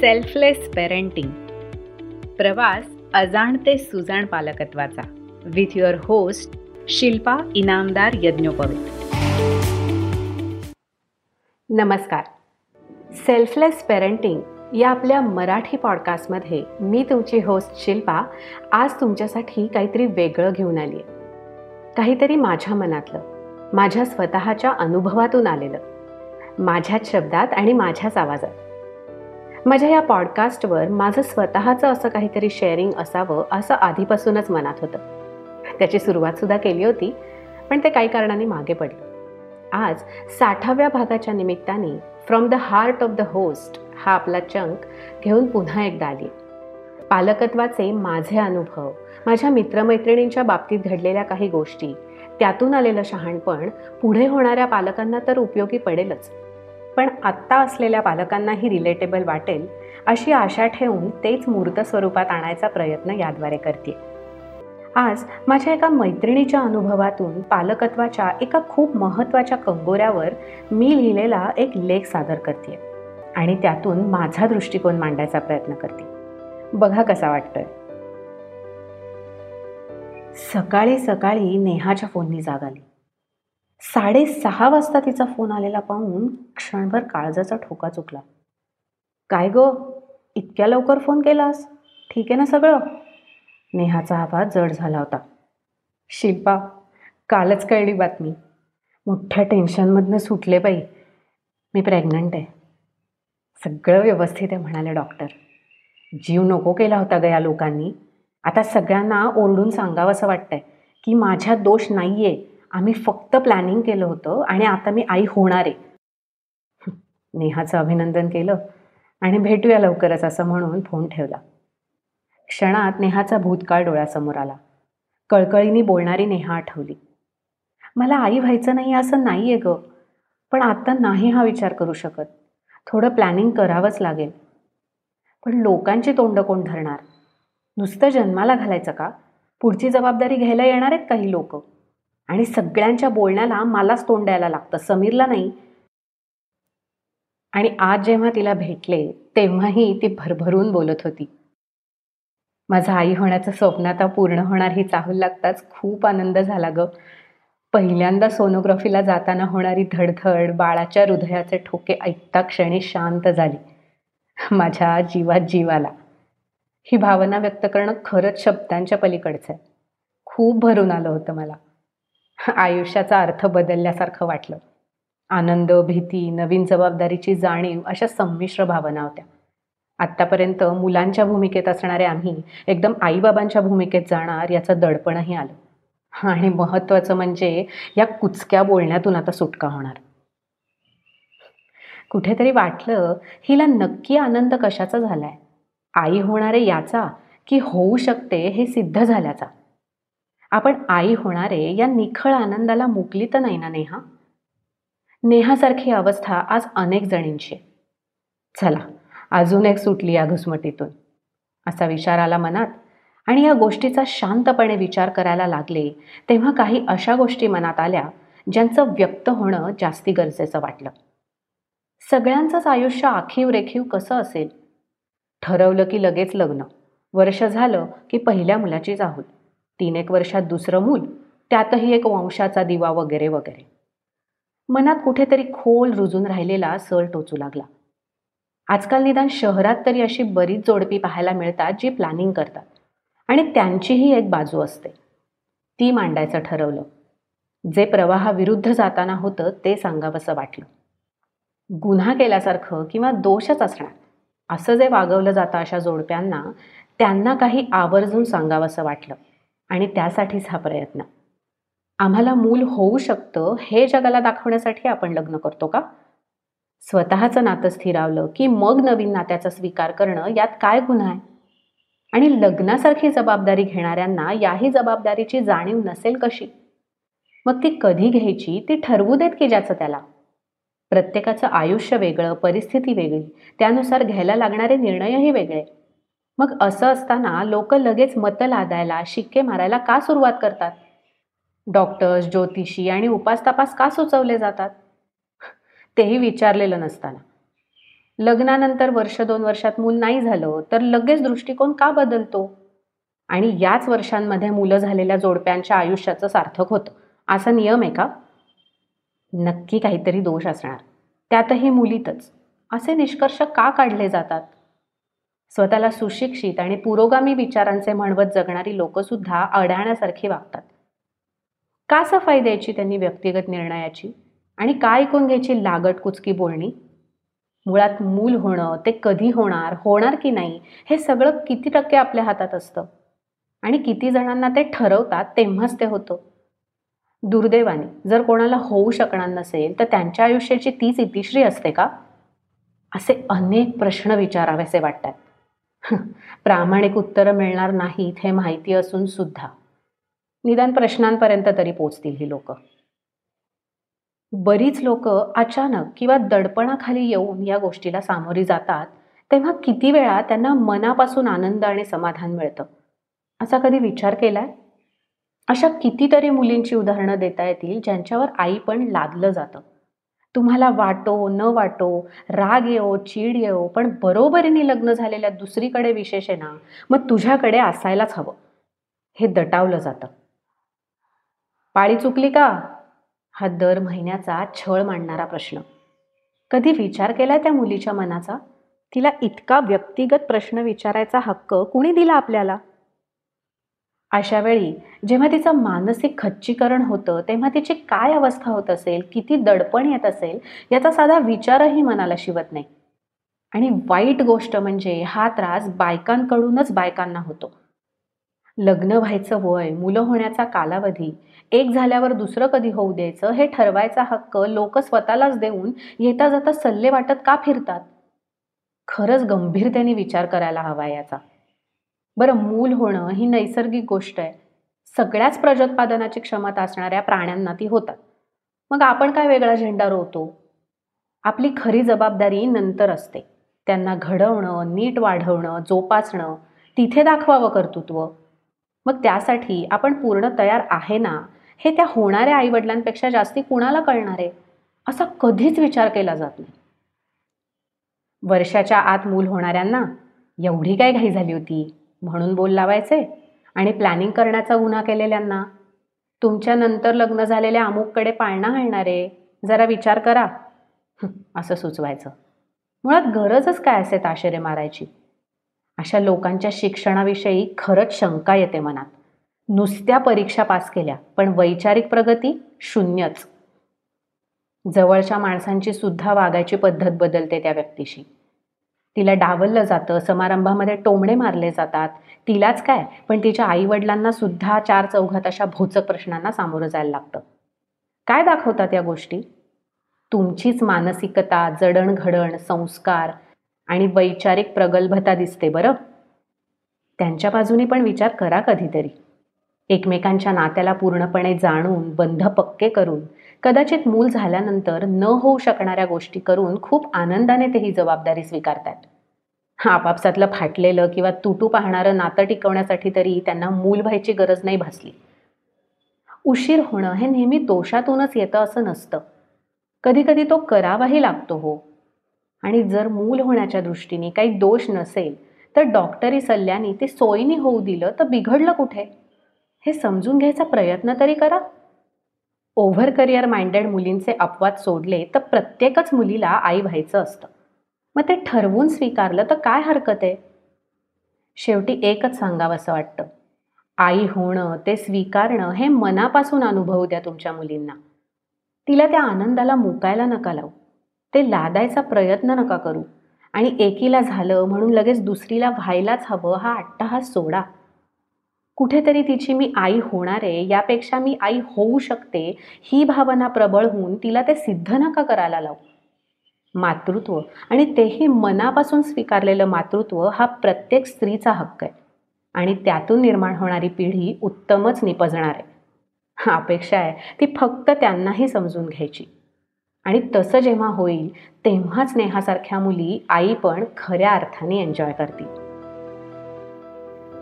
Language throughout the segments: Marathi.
सेल्फलेस पेरेंटिंग प्रवास अजाण ते सुजाण पालकत्वाचा. With your host Shilpa Inamdar यज्ञोपवे नमस्कार. सेल्फलेस पेरेंटिंग या आपल्या मराठी पॉडकास्टमध्ये मी तुमची होस्ट शिल्पा आज तुमच्यासाठी काहीतरी वेगळं घेऊन आली आहे काहीतरी माझ्या मनातलं माझ्या स्वतःच्या अनुभवातून आलेलं. माझ्याच शब्दात आणि माझ्याच आवाजात. माझ्या या पॉडकास्टवर माझं स्वतःचं असं काहीतरी शेअरिंग असावं असं आधीपासूनच मनात होतं. त्याची सुरुवातसुद्धा केली होती पण ते काही कारणाने मागे पडलं. आज साठाव्या भागाच्या निमित्ताने from the heart of the host हा आपला चंक घेऊन पुन्हा एकदा आली पालकत्वाचे माझे अनुभव माझ्या मित्रमैत्रिणींच्या बाबतीत घडलेल्या काही गोष्टी त्यातून आलेलं शहाणपण पुढे होणाऱ्या पालकांना तर उपयोगी पडेलच. पण आत्ता असलेल्या पालकांनाही रिलेटेबल वाटेल अशी आशा ठेवून तेच मूर्त स्वरूपात आणायचा प्रयत्न याद्वारे करते. आज माझ्या एका मैत्रिणीच्या अनुभवातून पालकत्वाच्या एका खूप महत्त्वाच्या कंगोऱ्यावर मी लिहिलेला एक लेख सादर करते आणि त्यातून माझा दृष्टिकोन मांडायचा प्रयत्न करते. बघा कसा वाटतोय. सकाळी सकाळी नेहाच्या फोननी जाग आली. साडेसहा वाजता तिचा फोन आलेला पाहून क्षणभर काळजाचा ठोका चुकला. काय गं? इतक्या लवकर फोन केलास? ठीक आहे ना सगळं? नेहाचा आवाज जड झाला होता. शिल्पा कालच कळली बातमी. मोठ्या टेन्शनमधनं सुटले बाई. मी प्रेग्नंट आहे. सगळं व्यवस्थित आहे म्हणाले डॉक्टर. जीव नको केला होता गया लोकांनी. आता सगळ्यांना ओरडून सांगावंसं वाटतंय की माझ्यात दोष नाही आहे आम्ही फक्त प्लॅनिंग केलं होतं आणि आता मी आई होणार आहे. नेहाचं अभिनंदन केलं आणि भेटूया लवकरच असं म्हणून फोन ठेवला. क्षणात नेहाचा भूतकाळ डोळ्यासमोर आला. कळकळीने बोलणारी नेहा आठवली. मला आई व्हायचं नाही असं नाही आहे ग पण आता नाही हा विचार करू शकत. थोडं प्लॅनिंग करावंच लागेल. पण लोकांची तोंड कोण धरणार? नुसतं जन्माला घालायचं का? पुढची जबाबदारी घ्यायला येणार आहेत काही लोक. आणि सगळ्यांच्या बोलण्याला मलाच तोंड द्यायला लागतं. समीरला नाही. आणि आज जेव्हा तिला भेटले तेव्हाही ती भरभरून बोलत होती. माझं आई होण्याचं स्वप्न आता पूर्ण होणार ही चाहूल लागताच खूप आनंद झाला ग. पहिल्यांदा सोनोग्राफीला जाताना होणारी धडधड बाळाच्या हृदयाचे ठोके ऐकता क्षणी शांत झाली. माझ्या जीवात जीवाला ही भावना व्यक्त करणं खरंच शब्दांच्या पलीकडचं आहे. खूप भरून आलं होतं मला. आयुष्याचा अर्थ बदलल्यासारखं वाटलं. आनंद भीती नवीन जबाबदारीची जाणीव अशा संमिश्र भावना होत्या. आत्तापर्यंत मुलांच्या भूमिकेत असणारे आम्ही एकदम आईबाबांच्या भूमिकेत जाणार याचं दडपणही आलं. आणि महत्त्वाचं म्हणजे या कुचक्या बोलण्यातून आता सुटका होणार. कुठेतरी वाटलं हिला नक्की आनंद कशाचा झालाय? आई होणारे याचा की होऊ शकते हे सिद्ध झाल्याचा? आपण आई होणारे या निखळ आनंदाला मुकली तर नाही ना नेहा? नेहासारखी अवस्था आज अनेक जणींची चला अजून एक सुटली या घुसमटीतून. असा विचार आला मनात आणि या गोष्टीचा शांतपणे विचार करायला लागले तेव्हा काही अशा गोष्टी मनात आल्या ज्यांचं व्यक्त होणं जास्ती गरजेचं वाटलं. सगळ्यांचंच आयुष्य आखीव रेखीव कसं असेल? ठरवलं की लगेच लग्न. वर्ष झालं की पहिल्या मुलाची जाहूल. तीन एक वर्षात दुसरं मूल त्यातही एक वंशाचा दिवा वगैरे वगैरे. मनात कुठेतरी खोल रुजून राहिलेला सर टोचू लागला. आजकाल निदान शहरात तरी अशी बरीच जोडपी पाहायला मिळतात जी प्लॅनिंग करतात. आणि त्यांचीही एक बाजू असते. ती मांडायचं ठरवलं. जे प्रवाहाविरुद्ध जाताना होतं ते सांगावंसं वाटलं. गुन्हा केल्यासारखं किंवा दोषच असणार असं जे वागवलं जातं अशा जोडप्यांना त्यांना काही आवर्जून सांगावंसं वाटलं. आणि त्यासाठीच हा प्रयत्न. आम्हाला मूल होऊ शकतं हे जगाला दाखवण्यासाठी आपण लग्न करतो का? स्वतःचं नातं स्थिरावलं की मग नवीन नात्याचा स्वीकार करणं यात काय गुन्हा आहे? आणि लग्नासारखी जबाबदारी घेणाऱ्यांना याही जबाबदारीची जाणीव नसेल कशी? मग ती कधी घ्यायची ती ठरवू देत की ज्याचं त्याला? प्रत्येकाचं आयुष्य वेगळं परिस्थिती वेगळी त्यानुसार घ्यायला लागणारे निर्णयही वेगळे. मग असं असताना लोक लगेच मतं लादायला शिक्के मारायला का सुरुवात करतात? डॉक्टर्स ज्योतिषी आणि उपास तपास का सुचवले जातात? तेही विचारलेलं नसताना. लग्नानंतर वर्ष दोन वर्षात मूल नाही झालं तर लगेच दृष्टिकोन का बदलतो? आणि याच वर्षांमध्ये मुलं झालेल्या जोडप्यांच्या आयुष्याचं सार्थक होतं. असा नियम आहे का? नक्की काहीतरी दोष असणार. त्यातही मुलीतच. असे निष्कर्ष का काढले जातात? स्वतःला सुशिक्षित आणि पुरोगामी विचारांचे म्हणवत जगणारी लोकसुद्धा अडाण्यासारखी वागतात. का सफाई द्यायची त्यांनी व्यक्तिगत निर्णयाची? आणि काय ऐकून घ्यायची लागट कुचकी बोलणी? मुळात मूल होणं ते कधी होणार होणार की नाही हे सगळं किती टक्के आपल्या हातात असतं? आणि किती जणांना ते ठरवतात तेव्हाच ते होतं. दुर्दैवाने जर कोणाला होऊ शकणार नसेल तर त्यांच्या आयुष्याची तीच इतिश्री असते का? असे अनेक प्रश्न विचारावेसे वाटतात. प्रामाणिक उत्तरं मिळणार नाहीत हे माहिती असून सुद्धा. निदान प्रश्नांपर्यंत तरी पोचतील ही लोक. बरीच लोक अचानक किंवा दडपणाखाली येऊन या गोष्टीला सामोरी जातात तेव्हा किती वेळा त्यांना मनापासून आनंद आणि समाधान मिळतं? असा कधी विचार केलाय? अशा कितीतरी मुलींची उदाहरणं देता येतील ज्यांच्यावर आई पण लादलं जातं. तुम्हाला वाटो न वाटो राग येऊ चीड येऊ पण बरोबरीने लग्न झालेल्या दुसरीकडे विशेष आहे ना मग तुझ्याकडे असायलाच हवं. हे दटावलं जातं. पाळी चुकली का? हा दर महिन्याचा छळ मांडणारा प्रश्न. कधी विचार केला त्या मुलीच्या मनाचा? तिला इतका व्यक्तिगत प्रश्न विचारायचा हक्क कुणी दिला आपल्याला? अशा वेळी जेव्हा तिचं मानसिक खच्चीकरण होतं तेव्हा तिची काय अवस्था होत असेल किती दडपण येत असेल याचा साधा विचारही मनाला शिवत नाही. आणि वाईट गोष्ट म्हणजे हा त्रास बायकांकडूनच बायकांना होतो. लग्न व्हायचं वय मुलं होण्याचा कालावधी एक झाल्यावर दुसरं कधी होऊ द्यायचं हे ठरवायचा हक्क लोक स्वतःलाच देऊन येता जाता सल्ले वाटत का फिरतात? खरंच गंभीरतेने विचार करायला हवा याचा. बरं मूल होणं ही नैसर्गिक गोष्ट आहे. सगळ्याच प्रजोत्पादनाची क्षमता असणाऱ्या प्राण्यांना ती होतात. मग आपण काय वेगळा झेंडा रोवतो? आपली खरी जबाबदारी नंतर असते. त्यांना घडवणं नीट वाढवणं जोपासणं तिथे दाखवावं कर्तृत्व. मग त्यासाठी आपण पूर्ण तयार आहे ना? हे त्या होणाऱ्या आईवडिलांपेक्षा जास्ती कुणाला कळणार आहे? असा कधीच विचार केला जात नाही. वर्षाच्या आत मूल होणाऱ्यांना एवढी काय घाई झाली होती? म्हणून बोल लावायचे? आणि प्लॅनिंग करण्याचा गुन्हा केलेल्यांना? तुमच्या नंतर लग्न झालेल्या अमुककडे पाळणा घालणारे? जरा विचार करा. असं सुचवायचं. मुळात गरजच काय असे ताशेरे मारायची? अशा लोकांच्या शिक्षणाविषयी खरंच शंका येते मनात. नुसत्या परीक्षा पास केल्या पण वैचारिक प्रगती शून्यच. जवळच्या माणसांची सुद्धा वागायची पद्धत बदलते त्या व्यक्तीशी. तिला डावललं जातं समारंभामध्ये टोमणे मारले जातात. तिलाच काय? पण तिच्या आईवडिलांना सुद्धा चार चौघात अशा भोचक प्रश्नांना सामोरं जायला लागतं. काय दाखवतात या गोष्टी? तुमचीच मानसिकता जडणघडण संस्कार आणि वैचारिक प्रगल्भता दिसते बरं. त्यांच्या बाजूने पण विचार करा कधीतरी. एकमेकांच्या नात्याला पूर्णपणे जाणून बंध पक्के करून कदाचित मूल झाल्यानंतर न होऊ शकणाऱ्या गोष्टी करून खूप आनंदाने ते ही जबाबदारी स्वीकारतात. आपापसातलं फाटलेलं किंवा तुटू पाहणारं नातं टिकवण्यासाठी तरी त्यांना मूल व्हायची गरज नाही भासली. उशीर होणं हे नेहमी दोषातूनच येतं असं नसतं. कधीकधी तो करावाही लागतो हो. आणि जर मूल होण्याच्या दृष्टीने काही दोष नसेल तर डॉक्टरी सल्ल्याने ते सोयीने होऊ दिलं तर बिघडलं कुठे? हे समजून घ्यायचा प्रयत्न तरी करा. ओव्हर करिअर माइंडेड मुलींचे अपवाद सोडले तर प्रत्येकच मुलीला आई व्हायचं असतं. मग ते ठरवून स्वीकारलं तर काय हरकत आहे? शेवटी एकच सांगावं असं वाटतं. आई होणं ते स्वीकारणं हे मनापासून अनुभवू द्या तुमच्या मुलींना. तिला त्या आनंदाला मुकायला नका लावू. ते लादायचा प्रयत्न नका करू. आणि एकीला झालं म्हणून लगेच दुसरीला व्हायलाच हवं हा अट्टहास सोडा. कुठेतरी तिची मी आई होणार आहे यापेक्षा मी आई होऊ शकते ही भावना प्रबळ होऊन तिला ते सिद्ध नका करायला लावू. मातृत्व. आणि तेही मनापासून स्वीकारलेलं मातृत्व हा प्रत्येक स्त्रीचा हक्क आहे. आणि त्यातून निर्माण होणारी पिढी उत्तमच निपजणार आहे. अपेक्षा आहे ती फक्त त्यांनाही समजून घ्यायची. आणि तसं जेव्हा होईल तेव्हाच नेहासारख्या मुली आई पण खऱ्या अर्थाने एन्जॉय करतील.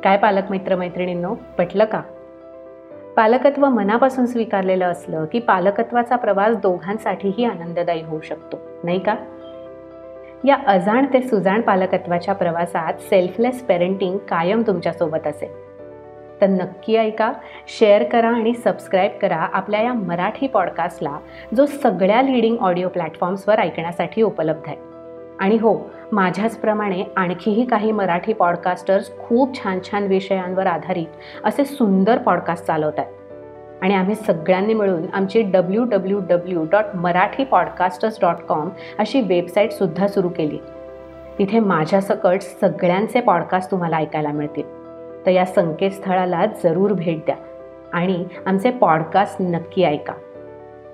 काय पालक मित्रमैत्रिणींनो पटलं का? पालकत्व मनापासून स्वीकारलेलं असलं की पालकत्वाचा प्रवास दोघांसाठीही आनंददायी होऊ शकतो. नाही का? या अजाण ते सुजाण पालकत्वाच्या प्रवासात सेल्फलेस पेरेंटिंग कायम तुमच्यासोबत असेल. तर नक्की ऐका शेअर करा आणि सबस्क्राईब करा आपल्या या मराठी पॉडकास्टला जो सगळ्या लिडिंग ऑडिओ प्लॅटफॉर्म्सवर ऐकण्यासाठी उपलब्ध आहे. आणि हो माझ्याचप्रमाणे आणखीही काही मराठी पॉडकास्टर्स खूप छान छान विषयांवर आधारित असे सुंदर पॉडकास्ट चालवत आहेत. आणि आम्ही सगळ्यांनी मिळून आमची W W W dot Marathi podcasters dot com अशी वेबसाईटसुद्धा सुरू केली. तिथे माझ्यासकट सगळ्यांचे पॉडकास्ट तुम्हाला ऐकायला मिळतील. तर या संकेतस्थळाला जरूर भेट द्या आणि आमचे पॉडकास्ट नक्की ऐका.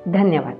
धन्यवाद.